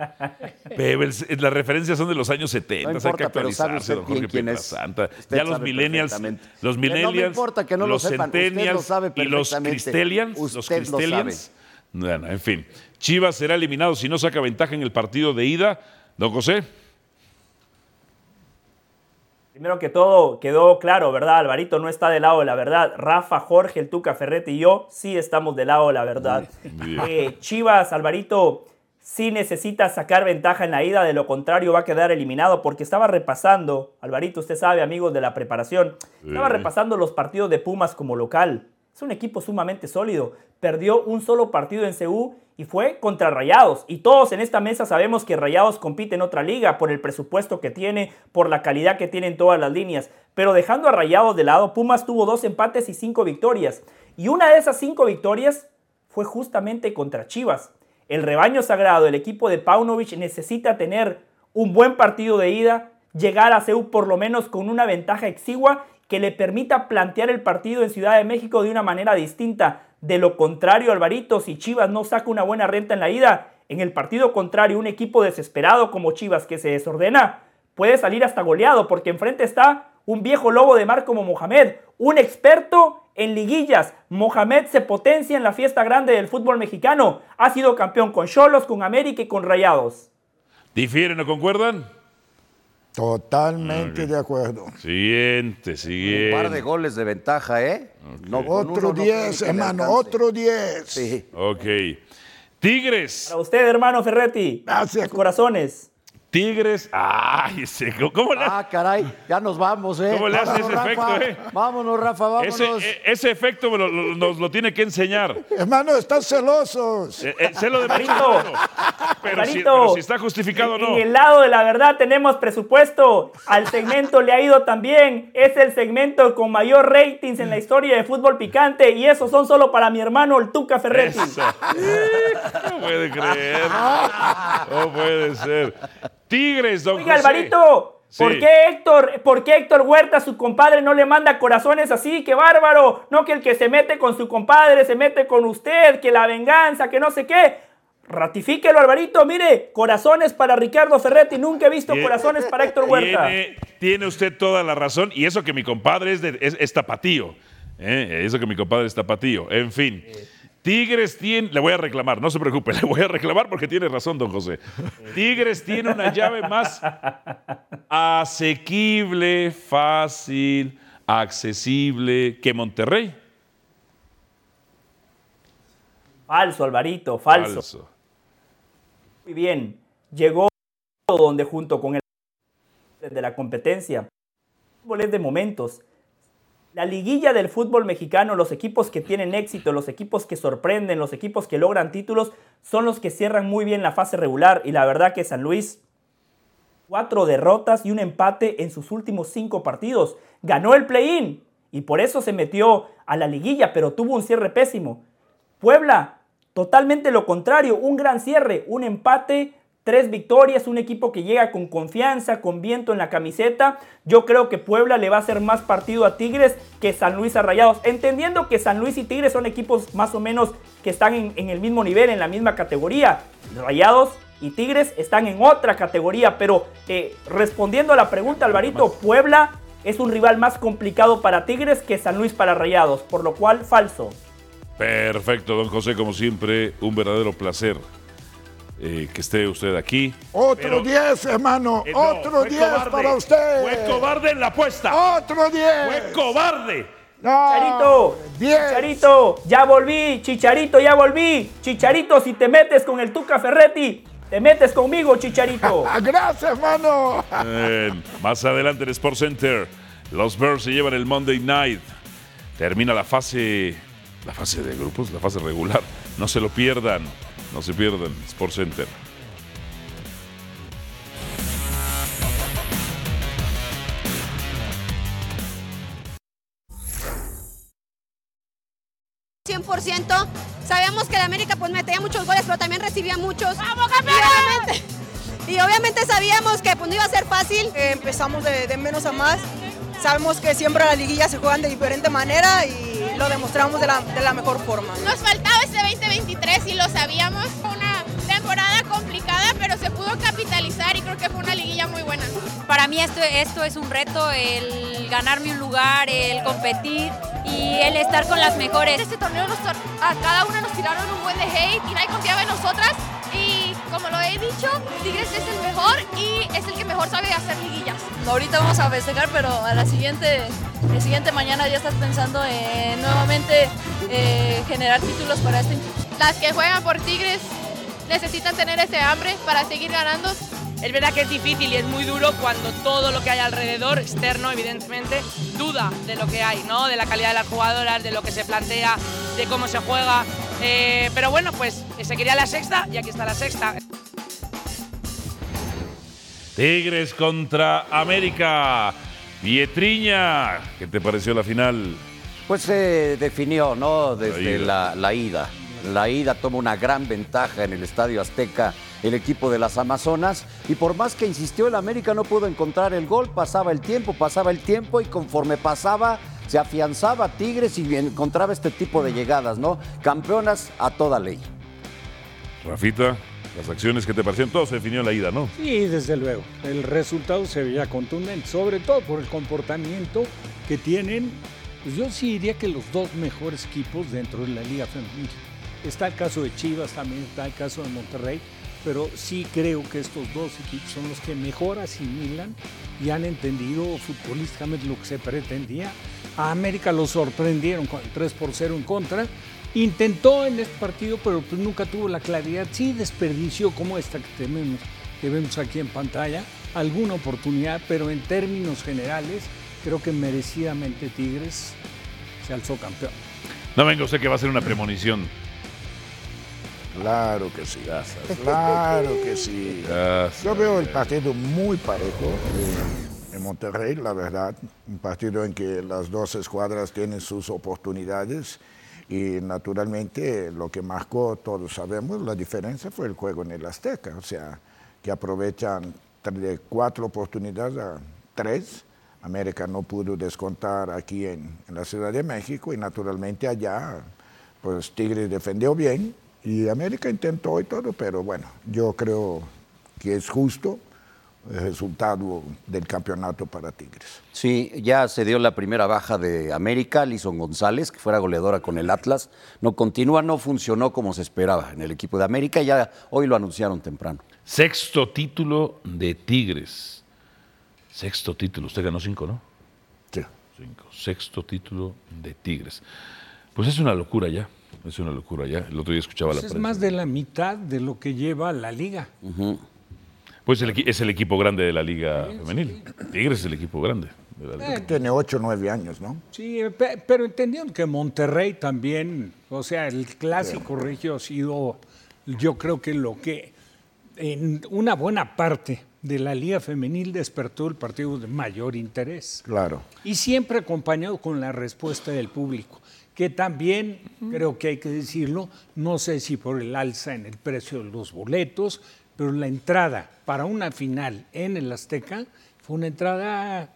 Pebbles, eh, las referencias son de los años 70, No hay que actualizarse, don Jorge quién es. Usted Ya los millennials, los Que no me millennials, importa que no lo los sepan, lo centennials sabe y los cristelians, los Usted lo cristelians. Bueno, en fin. Chivas será eliminado si no saca ventaja en el partido de ida. Don José. Primero que todo, quedó claro, ¿verdad? Alvarito no está del lado de la verdad. Rafa, Jorge, el Tuca, Ferretti y yo sí estamos del lado de la verdad. Eh, Chivas, Alvarito, sí necesita sacar ventaja en la ida, de lo contrario va a quedar eliminado porque estaba repasando, Alvarito, usted sabe, amigos de la preparación, estaba repasando los partidos de Pumas como local. Es un equipo sumamente sólido. Perdió un solo partido en CU y fue contra Rayados. Y todos en esta mesa sabemos que Rayados compite en otra liga por el presupuesto que tiene, por la calidad que tiene en todas las líneas. Pero dejando a Rayados de lado, Pumas tuvo dos empates y cinco victorias. Y una de esas cinco victorias fue justamente contra Chivas. El rebaño sagrado, el equipo de Paunovic necesita tener un buen partido de ida, llegar a CEU por lo menos con una ventaja exigua que le permita plantear el partido en Ciudad de México de una manera distinta. De lo contrario, Alvarito, si Chivas no saca una buena renta en la ida, en el partido contrario, un equipo desesperado como Chivas que se desordena, puede salir hasta goleado porque enfrente está un viejo lobo de mar como Mohamed, un experto en liguillas. Mohamed se potencia en la fiesta grande del fútbol mexicano. Ha sido campeón con Cholos, con América y con Rayados. ¿Difieren o concuerdan? Totalmente de acuerdo. Siguiente, Un siguiente. par de goles de ventaja, ¿eh? No, Otro uno no 10, creo que le hermano, otro 10. Sí. Ok. Tigres. Para usted, hermano Ferretti. Gracias. Corazones. Tigres. Ay, ¿cómo le, Ah, caray, ya nos vamos, ¿eh? ¿Cómo le hace Vámonos, ese Rafa. efecto, eh? Vámonos, Rafa, vámonos. ese, e- ese efecto me lo- lo- nos lo tiene que enseñar. Hermano, están celosos. Eh, eh, lo de si, Alvarito. pero si está justificado o no. En el lado de la verdad tenemos presupuesto. Al segmento le ha ido también. Es el segmento con mayor ratings en la historia de fútbol picante. Y esos son solo para mi hermano el Tuca Ferretti. Eso. No puede creer. No puede ser. Tigres, don Oiga, José. Alvarito, ¿por Sí. qué Héctor, por qué Héctor Huerta, su compadre, no le manda corazones así? ¡Qué bárbaro! No que el que se mete con su compadre se mete con usted, que la venganza, que no sé qué. Ratifíquelo, Alvarito. Mire, corazones para Ricardo Ferretti. Nunca he visto corazones para Héctor Huerta. Tiene, tiene usted toda la razón. Y eso que mi compadre es, de- es, es tapatío. ¿eh? Eso que mi compadre es tapatío. En fin. Tigres tiene. Le voy a reclamar, no se preocupe, le voy a reclamar porque tiene razón, don José. Tigres tiene una llave más asequible, fácil, accesible que Monterrey. Falso, Alvarito, falso. Muy bien. Llegó donde junto con el de la competencia. El fútbol es de momentos. La liguilla del fútbol mexicano, los equipos que tienen éxito, los equipos que sorprenden, los equipos que logran títulos, son los que cierran muy bien la fase regular. Y la verdad que San Luis, cuatro derrotas y un empate en sus últimos cinco partidos. Ganó el play-in y por eso se metió a la liguilla, pero tuvo un cierre pésimo. Puebla, totalmente lo contrario, un gran cierre, un empate, tres victorias, un equipo que llega con confianza, con viento en la camiseta. Yo creo que Puebla le va a hacer más partido a Tigres que San Luis a Rayados, entendiendo que San Luis y Tigres son equipos más o menos que están en, en el mismo nivel, en la misma categoría. Rayados y Tigres están en otra categoría, pero eh, respondiendo a la pregunta, Alvarito, Puebla es un rival más complicado para Tigres que San Luis para Rayados, por lo cual falso. Perfecto, don José, como siempre, un verdadero placer eh, que esté usted aquí. Otro 10, hermano. Eh, no, Otro fue 10 cobarde. para usted. Fue cobarde en la apuesta. Otro 10. Fue cobarde. Chicharito, Chicharito, ya volví, Chicharito, ya volví. Chicharito, si te metes con el Tuca Ferretti, te metes conmigo, Chicharito. Gracias, hermano. Eh, más adelante en Sports Center, los Bears se llevan el Monday Night. Termina la fase, la fase de grupos, la fase regular. No se lo pierdan, no se pierdan. Sports Center. ...100%... Sabíamos que el América pues metía muchos goles, pero también recibía muchos. ¡Vamos, Y obviamente, y obviamente sabíamos que pues, no iba a ser fácil. empezamos de, de menos a más. Sabemos que siempre las liguillas se juegan de diferente manera y lo demostramos de la, de la mejor forma. Nos faltaba este 2023 y lo sabíamos. Fue una temporada complicada, pero se pudo capitalizar y creo que fue una liguilla muy buena. Para mí esto, esto es un reto, el ganarme un lugar, el competir y el estar con las mejores. Este torneo nos a cada una nos tiraron un buen de hate y nadie confiaba en nosotras y como lo he dicho, Tigres es el mejor y es el que mejor sabe hacer liguillas. Ahorita vamos a festejar, pero a la siguiente, el siguiente mañana ya estás pensando en nuevamente eh, generar títulos para este. Las que juegan por Tigres necesitan tener ese hambre para seguir ganando. Es verdad que es difícil y es muy duro cuando todo lo que hay alrededor, externo evidentemente, duda de lo que hay, ¿no? De la calidad de las jugadoras, de lo que se plantea, de cómo se juega. Eh, pero bueno, pues se quería la sexta y aquí está la sexta. Tigres contra América. Pietriña, ¿qué te pareció la final? Pues se definió, ¿no? Desde La la, la ida. La ida toma una gran ventaja en el Estadio Azteca el equipo de las Amazonas y por más que insistió el América no pudo encontrar el gol, pasaba el tiempo, pasaba el tiempo y conforme pasaba se afianzaba Tigres y encontraba este tipo de llegadas, ¿no? Campeonas a toda ley. Rafita, las acciones que te parecieron, todo se definió la ida, ¿no? Sí, desde luego. El resultado se veía contundente, sobre todo por el comportamiento que tienen. Pues yo sí diría que los dos mejores equipos dentro de la Liga Femenil. Está el caso de Chivas, también está el caso de Monterrey, pero sí creo que estos dos equipos son los que mejor asimilan y han entendido futbolísticamente lo que se pretendía. A América lo sorprendieron con el 3 por 0 en contra. Intentó en este partido, pero pues nunca tuvo la claridad. Sí desperdició como esta que tenemos, que vemos aquí en pantalla, alguna oportunidad, pero en términos generales creo que merecidamente Tigres se alzó campeón. No venga usted que va a ser una premonición. Claro que sí. Claro que sí. Yo veo el partido muy parejo eh, en Monterrey, la verdad. Un partido en que las dos escuadras tienen sus oportunidades y naturalmente lo que marcó, todos sabemos, la diferencia fue el juego en el Azteca. O sea, que aprovechan de cuatro oportunidades a tres. América no pudo descontar aquí en, en la Ciudad de México y naturalmente allá, pues Tigres defendió bien y América intentó y todo, pero bueno, yo creo que es justo el resultado del campeonato para Tigres. Sí, ya se dio la primera baja de América, Alison González, que fuera goleadora con el Atlas. No continúa, no funcionó como se esperaba en el equipo de América. Ya hoy lo anunciaron temprano. Sexto título de Tigres. Sexto título. Usted ganó cinco, ¿no? Sí. Cinco. Sexto título de Tigres. Pues es una locura ya. Es una locura ya. El otro día escuchaba Pues la es prensa. más de la mitad de lo que lleva la liga. Pues el es el equipo grande de la Liga Femenil. Tigres es el equipo grande de la Liga. Tiene 8 o 9 años, ¿no? Sí, pe- pero entendiendo que Monterrey también, o sea, el clásico regio ha sido, yo creo que lo que en una buena parte de la liga femenil despertó el partido de mayor interés. Claro. Y siempre acompañado con la respuesta del público, que también, creo que hay que decirlo, no sé si por el alza en el precio de los boletos, pero la entrada para una final en el Azteca fue una entrada,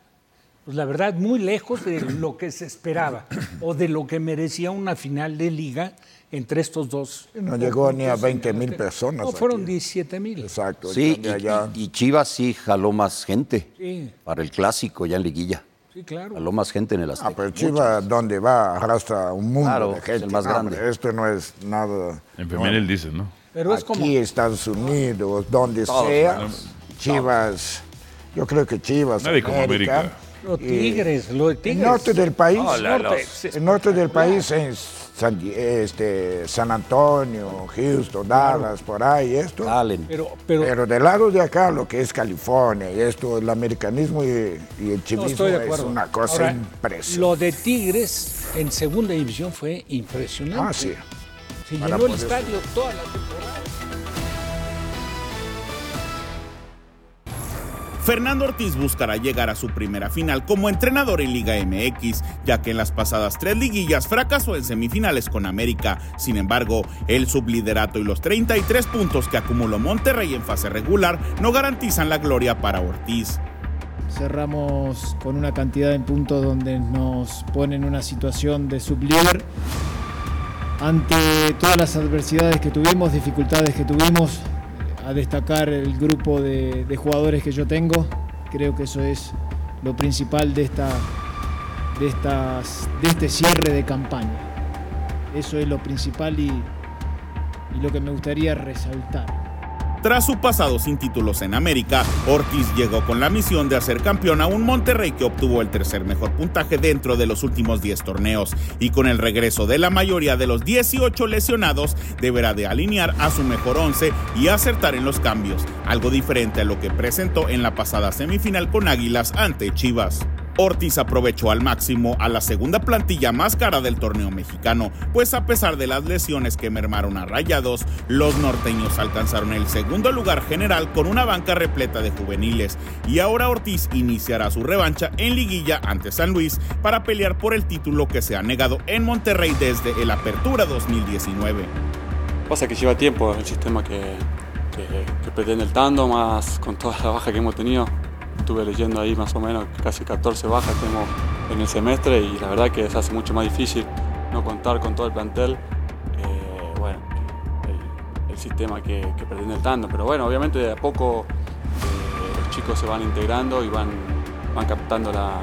pues la verdad, muy lejos de lo que se esperaba o de lo que merecía una final de liga entre estos dos. No llegó ni a conjuntos en 20 el mil personas. No, fueron aquí. 17 mil. Exacto. Sí, y, allá- y- y Chivas sí jaló más gente Sí. para el clásico ya en liguilla. Sí, claro. A lo más gente en el Azteca. Ah, pero Chivas, donde va, arrastra un mundo Claro, de es gente. el más grande. hombre, esto no es nada. En femenil dicen, ¿no? Pero es Aquí, como- Estados Unidos, donde Todos sea. Chivas. Yo creo que Chivas. Nadie como América. Los y- Tigres, lo de Tigres. El norte del país. Norte, los- el norte del país es San, este, San Antonio, Houston, Dallas, por ahí, esto. Pero, pero, Pero del lado de acá, lo que es California y esto, el americanismo y, y el chivismo es una cosa Ahora, impresionante. Lo de Tigres en segunda división fue impresionante. Ah, sí. Se llenó el poder- estadio toda la temporada. Fernando Ortiz buscará llegar a su primera final como entrenador en Liga MX, ya que en las pasadas tres liguillas fracasó en semifinales con América. Sin embargo, el subliderato y los 33 puntos que acumuló Monterrey en fase regular no garantizan la gloria para Ortiz. Cerramos con una cantidad de puntos donde nos pone en una situación de sublíder. Ante todas las adversidades que tuvimos, dificultades que tuvimos, a destacar el grupo de, jugadores que yo tengo. Creo que eso es lo principal de, esta, de, estas, de este cierre de campaña. Eso es lo principal y lo que me gustaría resaltar. Tras su pasado sin títulos en América, Ortiz llegó con la misión de hacer campeón a un Monterrey que obtuvo el tercer mejor puntaje dentro de los últimos 10 torneos y con el regreso de la mayoría de los 18 lesionados deberá de alinear a su mejor 11 y acertar en los cambios, algo diferente a lo que presentó en la pasada semifinal con Águilas ante Chivas. Ortiz aprovechó al máximo a la segunda plantilla más cara del torneo mexicano, pues a pesar de las lesiones que mermaron a Rayados, los norteños alcanzaron el segundo lugar general con una banca repleta de juveniles y ahora Ortiz iniciará su revancha en liguilla ante San Luis para pelear por el título que se ha negado en Monterrey desde el Apertura 2019. Pasa que lleva tiempo el sistema que, pretende el Tando, más con toda la baja que hemos tenido. Estuve leyendo ahí más o menos casi 14 bajas tenemos en el semestre y la verdad que se hace mucho más difícil no contar con todo el plantel. eh, bueno, el, sistema que, pretende el Tando. Pero bueno, obviamente de a poco eh, los chicos se van integrando y van, van captando la,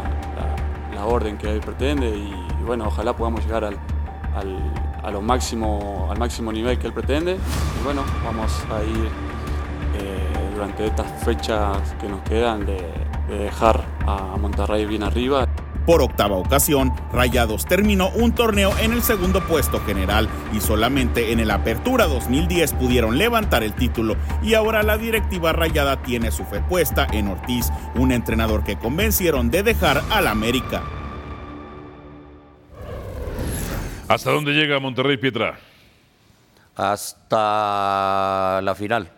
la- orden que él pretende y, bueno, ojalá podamos llegar al, al, a lo máximo, al máximo nivel que él pretende. Y bueno, vamos a ir durante estas fechas que nos quedan de, de dejar a Monterrey bien arriba. Por octava ocasión, Rayados terminó un torneo en el segundo puesto general y solamente en el Apertura 2010 pudieron levantar el título y ahora la directiva rayada tiene su fe puesta en Ortiz, un entrenador que convencieron de dejar al América. ¿Hasta dónde llega Monterrey, Pietra? Hasta la final.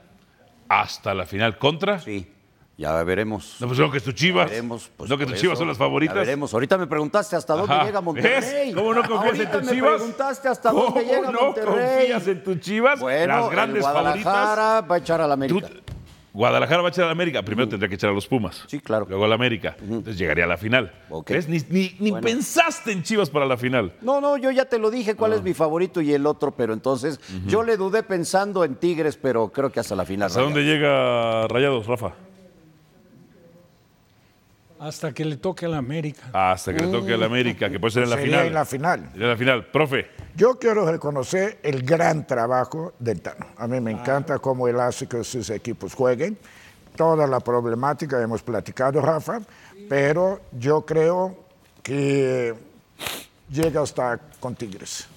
¿Hasta la final contra? Sí. Ya veremos. No, pues no, que tus chivas. Veremos, pues, no, que tus chivas eso. son las favoritas. Ya veremos. Ahorita me preguntaste hasta dónde Ajá. llega Monterrey. ¿Ves? ¿Cómo no confías en tus me chivas? preguntaste hasta ¿Cómo dónde llega no Monterrey. confías en tus chivas? Bueno, las grandes el Guadalajara favoritas. va a echar a la América. Guadalajara va a echar a la América. Primero tendría que echar a los Pumas. Sí, claro. Luego a la América. Entonces llegaría a la final. ¿Ves? Ni, ni- ni Bueno. pensaste en Chivas para la final. No, no, yo ya te lo dije cuál es mi favorito y el otro, pero entonces yo le dudé pensando en Tigres, pero creo que hasta la final. ¿Hasta dónde llega Rayados, Rafa? Hasta que le toque a la América. Hasta que le toque a la América, que puede ser en la Sería final. en la final. En la final. Profe. Yo quiero reconocer el gran trabajo del Tano. A mí me encanta cómo él hace que sus equipos jueguen. Toda la problemática hemos platicado, Rafa, pero yo creo que llega hasta con Tigres.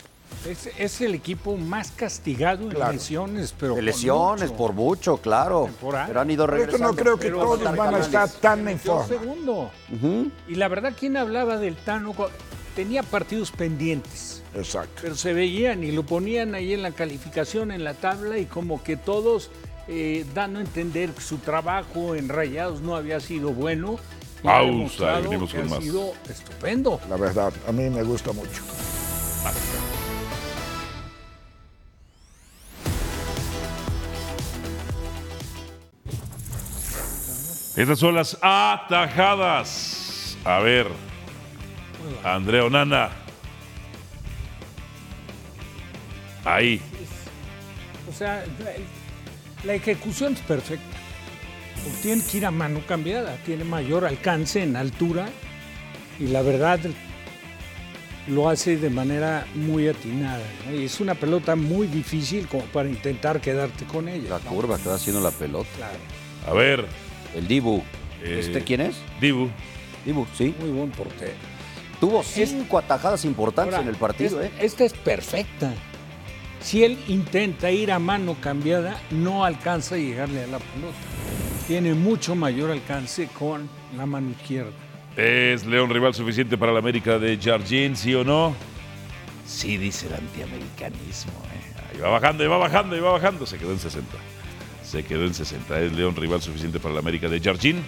Es, es el equipo más castigado en Claro. lesiones, pero De lesiones, mucho. por mucho, claro. Temporal. Pero han ido regresando. no creo que Pero todos van a estar tan en forma. segundo. Y la verdad, ¿quién hablaba del Tano? Tenía partidos pendientes. Exacto. Pero se veían y lo ponían ahí en la calificación, en la tabla, y como que todos eh, dando a entender que su trabajo en Rayados no había sido bueno. y ha Pausa, y venimos con ha más. sido estupendo. La verdad, a mí me gusta mucho. Estas son las atajadas. A ver. Andrea Onana. Ahí. O sea, la, la ejecución es perfecta. Tiene que ir a mano cambiada, tiene mayor alcance en altura y la verdad lo hace de manera muy atinada. ¿no? Y es una pelota muy difícil como para intentar quedarte con ella. La curva que va haciendo la pelota. Claro. A ver. El Dibu. Eh, ¿Este quién es? Dibu. Dibu, sí. Muy buen portero. Tuvo cinco atajadas importantes Ahora, en el partido, es- ¿eh? Esta es perfecta. Si él intenta ir a mano cambiada, no alcanza a llegarle a la pelota. Tiene mucho mayor alcance con la mano izquierda. ¿Es León rival suficiente para la América de Jardín, sí o no? Sí, dice el antiamericanismo. ¿eh? Ahí va bajando, ahí va bajando, ahí va bajando. Se quedó en 60. Se quedó en 60. ¿Es León rival suficiente para la América de Jardín?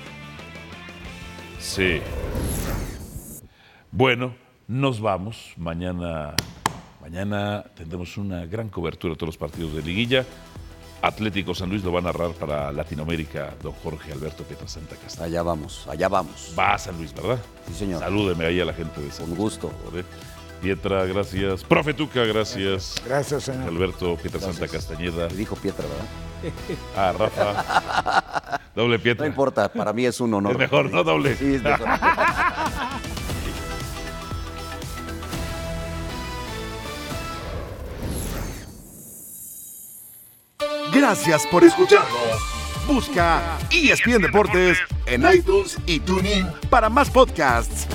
Sí. Bueno, nos vamos. Mañana, mañana tendremos una gran cobertura de todos los partidos de liguilla. Atlético San Luis lo va a narrar para Latinoamérica don Jorge Alberto Pietrasanta Castro. Allá vamos, allá vamos. Va a San Luis, ¿verdad? Sí, señor. Salúdeme ahí a la gente de San Con Luis, gusto. por favor, ¿eh? Pietra, gracias. Profe Tuca, gracias. Gracias, señor. Alberto Pietrasanta Castañeda. dijo Pietra, ¿verdad? Ah, Rafa. Doble Pietra. No importa, para mí es un honor. Es mejor, no doble. Sí, es mejor. Gracias por escucharnos. Busca ESPN Deportes en iTunes y TuneIn para más podcasts.